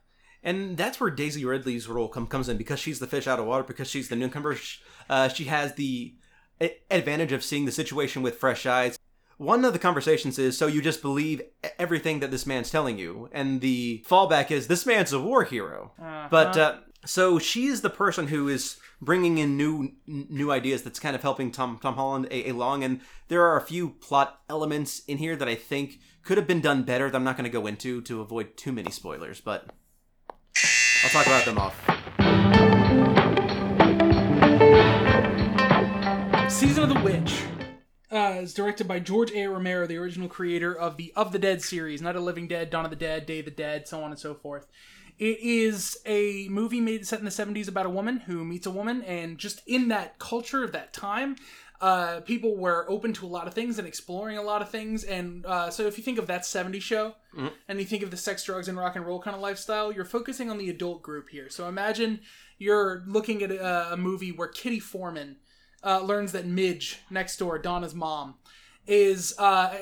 And that's where Daisy Ridley's role come, comes in because she's the fish out of water, because she's the newcomer. Uh, she has the advantage of seeing the situation with fresh eyes. One of the conversations is so you just believe everything that this man's telling you, and the fallback is this man's a war hero. But uh, so she's the person who is bringing in new n- new ideas. That's kind of helping Tom Tom Holland a- along. And there are a few plot elements in here that I think could have been done better. That I'm not going to go into to avoid too many spoilers, but I'll talk about them off. Season of the Witch uh, is directed by George A. Romero, the original creator of the Of the Dead series, Night of Living Dead, Dawn of the Dead, Day of the Dead, so on and so forth. It is a movie made set in the 70s about a woman who meets a woman, and just in that culture of that time, uh, people were open to a lot of things and exploring a lot of things. And uh, so, if you think of that 70s show and you think of the sex, drugs, and rock and roll kind of lifestyle, you're focusing on the adult group here. So, imagine you're looking at a, a movie where Kitty Forman uh, learns that Midge next door, Donna's mom, is uh,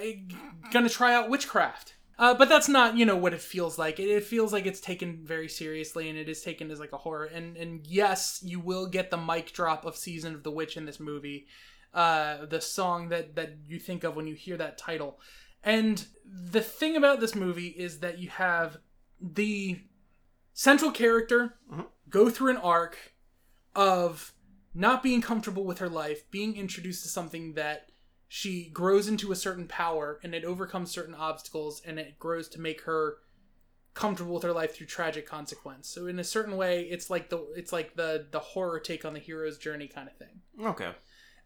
gonna try out witchcraft. Uh, but that's not, you know, what it feels like. It, it feels like it's taken very seriously, and it is taken as like a horror. And and yes, you will get the mic drop of Season of the Witch in this movie, uh, the song that that you think of when you hear that title. And the thing about this movie is that you have the central character go through an arc of not being comfortable with her life, being introduced to something that she grows into a certain power and it overcomes certain obstacles and it grows to make her comfortable with her life through tragic consequence. So in a certain way, it's like the it's like the the horror take on the hero's journey kind of thing. Okay.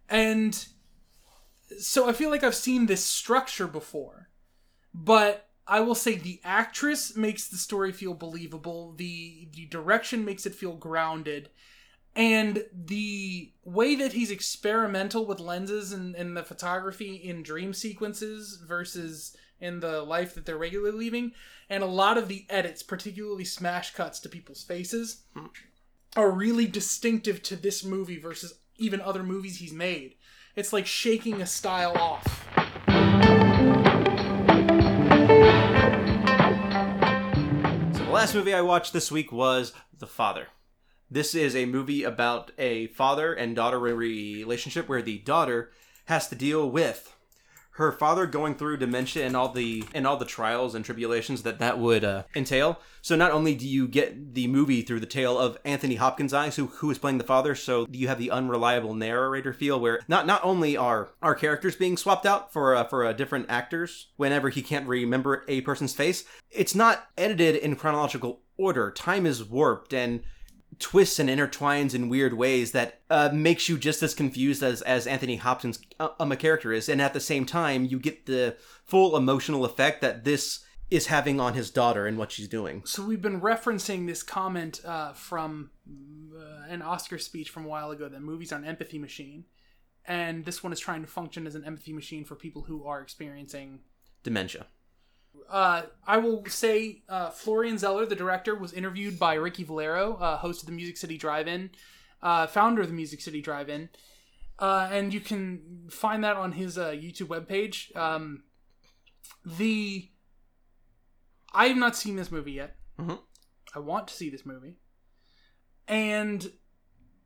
And so I feel like I've seen this structure before. But I will say the actress makes the story feel believable. The the direction makes it feel grounded. And the way that he's experimental with lenses and, and the photography in dream sequences versus in the life that they're regularly leaving and a lot of the edits particularly smash cuts to people's faces hmm. are really distinctive to this movie versus even other movies he's made. It's like shaking a style off. So the last movie I watched this week was The Father. This is a movie about a father and daughter relationship where the daughter has to deal with her father going through dementia and all the and all the trials and tribulations that that would uh, entail. So not only do you get the movie through the tale of Anthony Hopkins' eyes, who who is playing the father, so you have the unreliable narrator feel, where not not only are our characters being swapped out for uh, for uh, different actors whenever he can't remember a person's face, it's not edited in chronological order. Time is warped and twists and intertwines in weird ways that uh, makes you just as confused as as Anthony Hopkins uh, um, a character is, and at the same time you get the full emotional effect that this is having on his daughter and what she's doing. So we've been referencing this comment uh, from uh, an Oscar speech from a while ago that movies are an empathy machine, and this one is trying to function as an empathy machine for people who are experiencing. Dementia. Uh, I will say uh, Florian Zeller, the director, was interviewed by Ricky Valero, uh, host of the Music City Drive-In, uh, founder of the Music City Drive-In, uh, and you can find that on his uh, YouTube webpage. Um, the I have not seen this movie yet. Mhm. I want to see this movie, and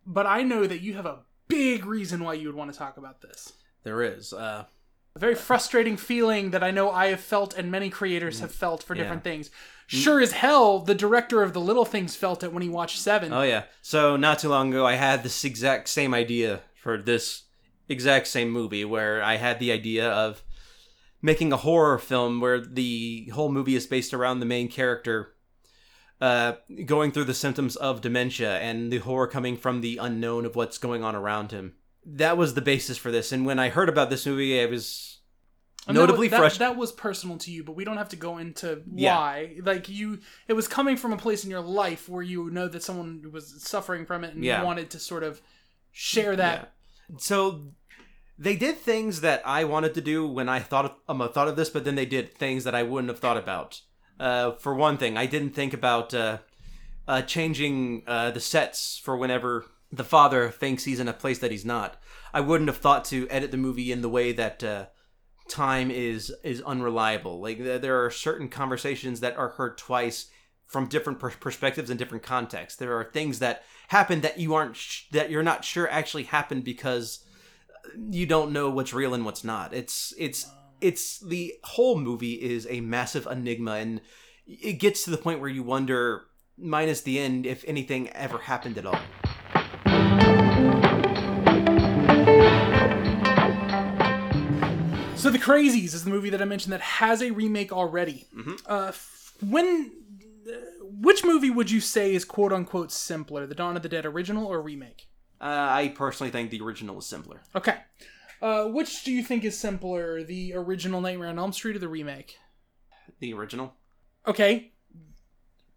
but I know that you have a big reason why you would want to talk about this. There is. Uh, A very frustrating feeling that I know I have felt and many creators have felt for Yeah. different things. Sure as hell, the director of The Little Things felt it when he watched Seven. oh yeah. So not too long ago, I had this exact same idea for this exact same movie, where I had the idea of making a horror film where the whole movie is based around the main character uh, going through the symptoms of dementia and the horror coming from the unknown of what's going on around him. That was the basis for this. And when I heard about this movie, I was notably that, frustrated. that was personal to you, but we don't have to go into Yeah. why. Like you, it was coming from a place in your life where you know that someone was suffering from it, and Yeah. you wanted to sort of share that. So they did things that I wanted to do when I thought of, um, thought of this, but then they did things that I wouldn't have thought about. Uh, for one thing, I didn't think about uh, uh, changing uh, the sets for whenever the father thinks he's in a place that he's not. I wouldn't have thought to edit the movie in the way that uh, time is is unreliable. Like there are certain conversations that are heard twice from different per- perspectives and different contexts. There are things that happen that you aren't sh- that you're not sure actually happened because you don't know what's real and what's not. It's it's it's the whole movie is a massive enigma and it gets to the point where you wonder minus the end if anything ever happened at all. So the Crazies is the movie that I mentioned that has a remake already. Mm-hmm. Uh, f- when, uh, which movie would you say is quote unquote simpler, the Dawn of the Dead original or remake? Uh, I personally think the original is simpler. Okay. Uh, which do you think is simpler, the original Nightmare on Elm Street or the remake? The original. Okay.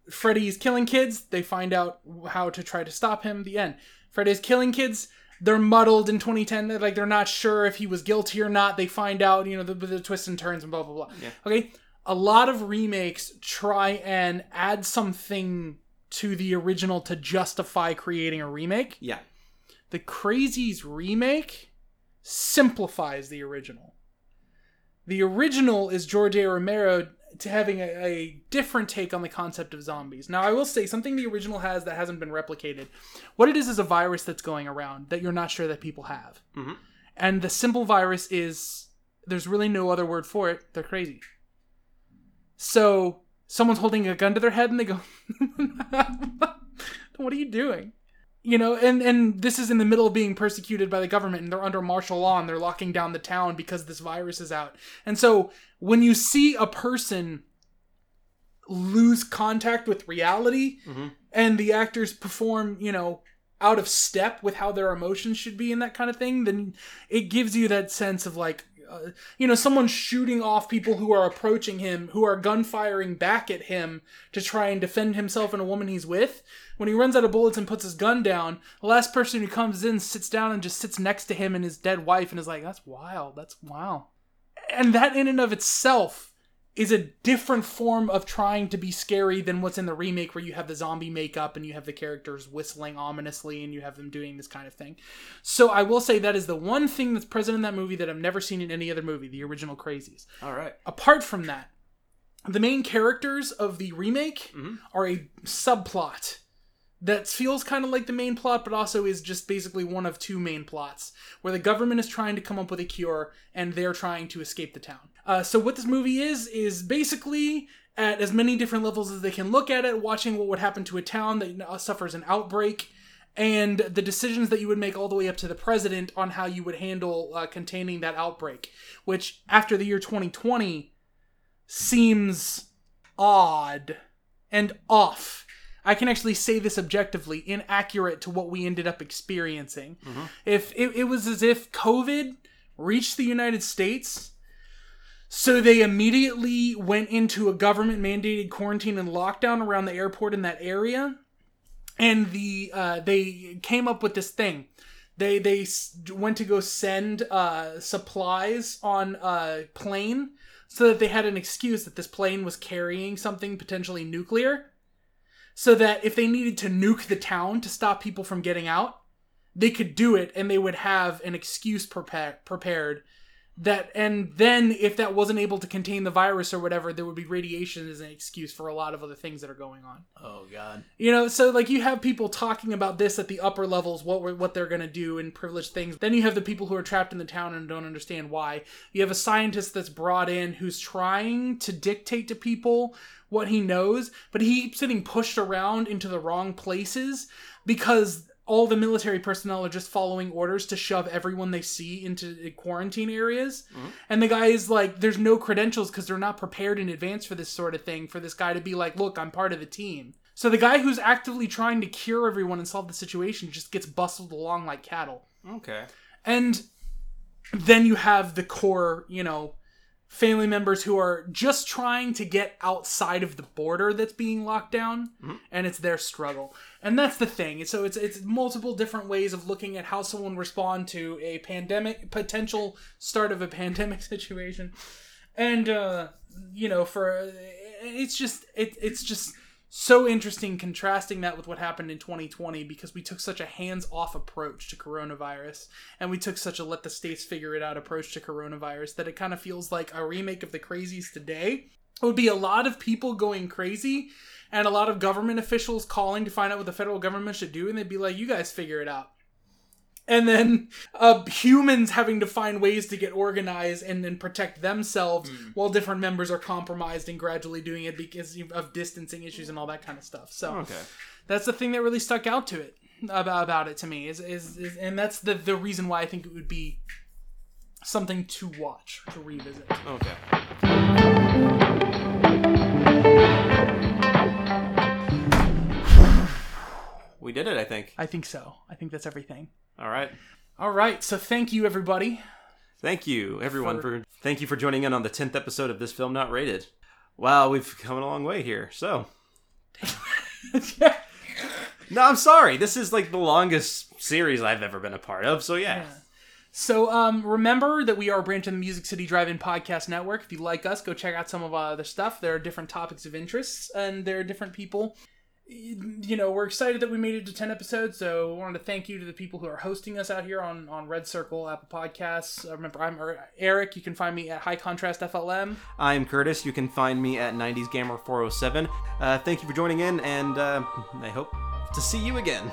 Freddy's killing kids. They find out how to try to stop him. The end. Freddy's killing kids. They're muddled in 2010. They're like they're not sure if he was guilty or not. They find out, you know, the, the twists and turns and blah blah blah. Yeah. Okay. A lot of remakes try and add something to the original to justify creating a remake. Yeah. The Crazies remake simplifies the original. The original is George A. Romero to having a, a different take on the concept of zombies. Now, I will say something the original has that hasn't been replicated. What it is is a virus that's going around that you're not sure that people have. Mhm. And the simple virus is there's really no other word for it. They're crazy. So someone's holding a gun to their head and they go, "What are you doing?" You know and and this is in the middle of being persecuted by the government and they're under martial law and they're locking down the town because this virus is out and so when you see a person lose contact with reality Mhm. and the actors perform you know out of step with how their emotions should be and that kind of thing then it gives you that sense of like uh, you know, someone shooting off people who are approaching him, who are gunfiring back at him to try and defend himself and a woman he's with. When he runs out of bullets and puts his gun down, the last person who comes in sits down and just sits next to him and his dead wife and is like, "That's wild. That's wow." And that in and of itself is a different form of trying to be scary than what's in the remake where you have the zombie makeup and you have the characters whistling ominously and you have them doing this kind of thing. So I will say that is the one thing that's present in that movie that I've never seen in any other movie, the original Crazies. All right. Apart from that, the main characters of the remake mm-hmm. are a subplot that feels kind of like the main plot, but also is just basically one of two main plots where the government is trying to come up with a cure and they're trying to escape the town. Uh, so, what this movie is, is basically at as many different levels as they can look at it, watching what would happen to a town that suffers an outbreak. And the decisions that you would make all the way up to the president on how you would handle uh, containing that outbreak, which after the year 2020 seems odd and off. I can actually say this objectively, inaccurate to what we ended up experiencing. If it, it was as if COVID reached the United States, so they immediately went into a government mandated quarantine and lockdown around the airport in that area, and the uh, they came up with this thing. They they went to go send uh, supplies on a plane so that they had an excuse that this plane was carrying something potentially nuclear so that if they needed to nuke the town to stop people from getting out, they could do it and they would have an excuse prepare, prepared that and then if that wasn't able to contain the virus or whatever there would be radiation as an excuse for a lot of other things that are going on. Oh God. you know so like you have people talking about this at the upper levels what what they're going to do and privileged things. Then you have the people who are trapped in the town and don't understand why. You have a scientist that's brought in who's trying to dictate to people what he knows but he keeps getting pushed around into the wrong places because all the military personnel are just following orders to shove everyone they see into quarantine areas. Mm-hmm. And the guy is like, there's no credentials because they're not prepared in advance for this sort of thing. For this guy to be like, look, I'm part of the team. So the guy who's actively trying to cure everyone and solve the situation just gets bustled along like cattle. Okay. And then you have the core, you know, family members who are just trying to get outside of the border that's being locked down and it's their struggle. And that's the thing. So it's it's multiple different ways of looking at how someone respond to a pandemic potential start of a pandemic situation. And uh you know, for it's just it it's just so interesting contrasting that with what happened in 2020 because we took such a hands-off approach to coronavirus and we took such a let the states figure it out approach to coronavirus that it kind of feels like a remake of the crazies today. It would be a lot of people going crazy and a lot of government officials calling to find out what the federal government should do and they'd be like you guys figure it out and then uh, humans having to find ways to get organized and then protect themselves while different members are compromised and gradually doing it because of distancing issues and all that kind of stuff so Okay. that's the thing that really stuck out to it about, about it to me is, is, is and that's the the reason why I think it would be something to watch to revisit. Okay. We did it, I think. I think so. I think that's everything. All right. All right, so thank you everybody. Thank you, everyone, For- for thank you for joining in on the tenth episode of this film not rated. Wow, we've come a long way here. So, no, I'm sorry. This is like the longest series I've ever been a part of. So yeah, So um, remember that we are a branch of the Music City Drive-In Podcast Network. If you like us, go check out some of our other stuff. There are different topics of interest, and there are different people. You know, we're excited that we made it to ten episodes. So, I wanted to thank you to the people who are hosting us out here on on Red Circle, Apple Podcasts. Uh, remember, I'm Er- Eric. You can find me at High Contrast FLM. I'm Curtis. You can find me at 90s Gamer 407. Uh, thank you for joining in, and uh, I hope to see you again.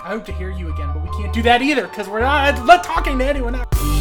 I hope to hear you again, but we can't do that either because we're not, not talking to anyone. Else.